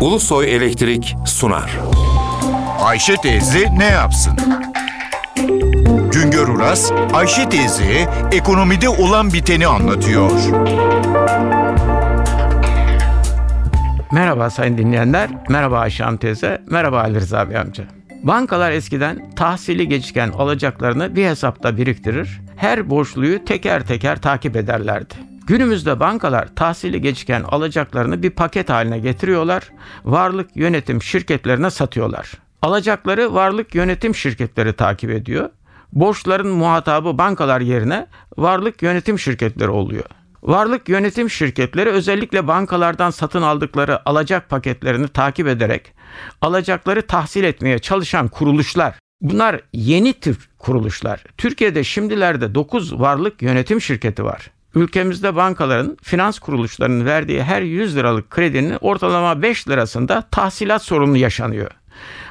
Ulusoy Elektrik sunar. Ayşe teyze ne yapsın? Güngör Uras, Ayşe teyze ekonomide olan biteni anlatıyor. Merhaba sayın dinleyenler, merhaba Ayşe Hanım teyze, merhaba Ali Rıza Bey amca. Bankalar eskiden tahsili geçken alacaklarını bir hesapta biriktirir, her borçluyu teker teker takip ederlerdi. Günümüzde bankalar tahsili geçken alacaklarını bir paket haline getiriyorlar, varlık yönetim şirketlerine satıyorlar. Alacakları varlık yönetim şirketleri takip ediyor. Borçların muhatabı bankalar yerine varlık yönetim şirketleri oluyor. Varlık yönetim şirketleri özellikle bankalardan satın aldıkları alacak paketlerini takip ederek alacakları tahsil etmeye çalışan kuruluşlar. Bunlar yeni tür kuruluşlar. Türkiye'de şimdilerde 9 varlık yönetim şirketi var. Ülkemizde bankaların finans kuruluşlarının verdiği her 100 liralık kredinin ortalama 5 lirasında tahsilat sorunu yaşanıyor.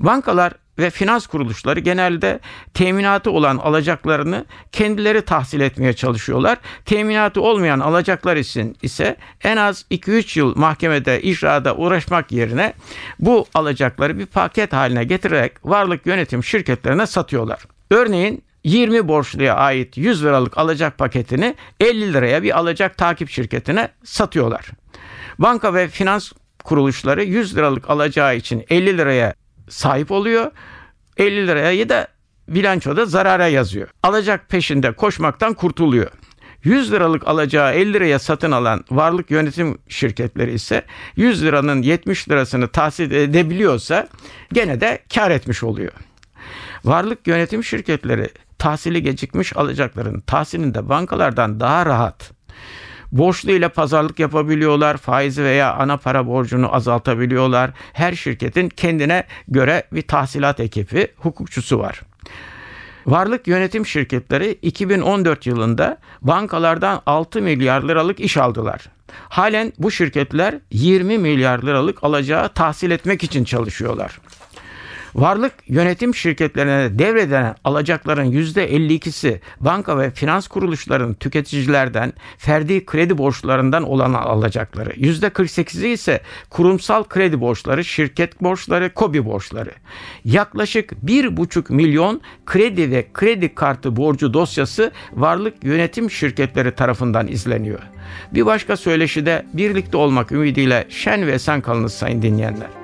Bankalar ve finans kuruluşları genelde teminatı olan alacaklarını kendileri tahsil etmeye çalışıyorlar. Teminatı olmayan alacaklar için ise en az 2-3 yıl mahkemede icrada uğraşmak yerine bu alacakları bir paket haline getirerek varlık yönetim şirketlerine satıyorlar. Örneğin 20 borçluya ait 100 liralık alacak paketini 50 liraya bir alacak takip şirketine satıyorlar. Banka ve finans kuruluşları 100 liralık alacağı için 50 liraya sahip oluyor. 50 liraya da bilançoda zarara yazıyor. Alacak peşinde koşmaktan kurtuluyor. 100 liralık alacağı 50 liraya satın alan varlık yönetim şirketleri ise 100 liranın 70 lirasını tahsil edebiliyorsa gene de kar etmiş oluyor. Varlık yönetim şirketleri tahsili gecikmiş alacakların tahsilinde bankalardan daha rahat borçlu pazarlık yapabiliyorlar. Faizi veya ana para borcunu azaltabiliyorlar. Her şirketin kendine göre bir tahsilat ekibi, hukukçusu var. Varlık yönetim şirketleri 2014 yılında bankalardan 6 milyar liralık iş aldılar. Halen bu şirketler 20 milyar liralık alacağı tahsil etmek için çalışıyorlar. Varlık yönetim şirketlerine devredilen alacakların %52'si banka ve finans kuruluşlarının tüketicilerden ferdi kredi borçlarından olan alacakları. %48'i ise kurumsal kredi borçları, şirket borçları, kobi borçları. Yaklaşık 1,5 milyon kredi ve kredi kartı borcu dosyası varlık yönetim şirketleri tarafından izleniyor. Bir başka söyleşide birlikte olmak ümidiyle şen ve esen kalınız sayın dinleyenler.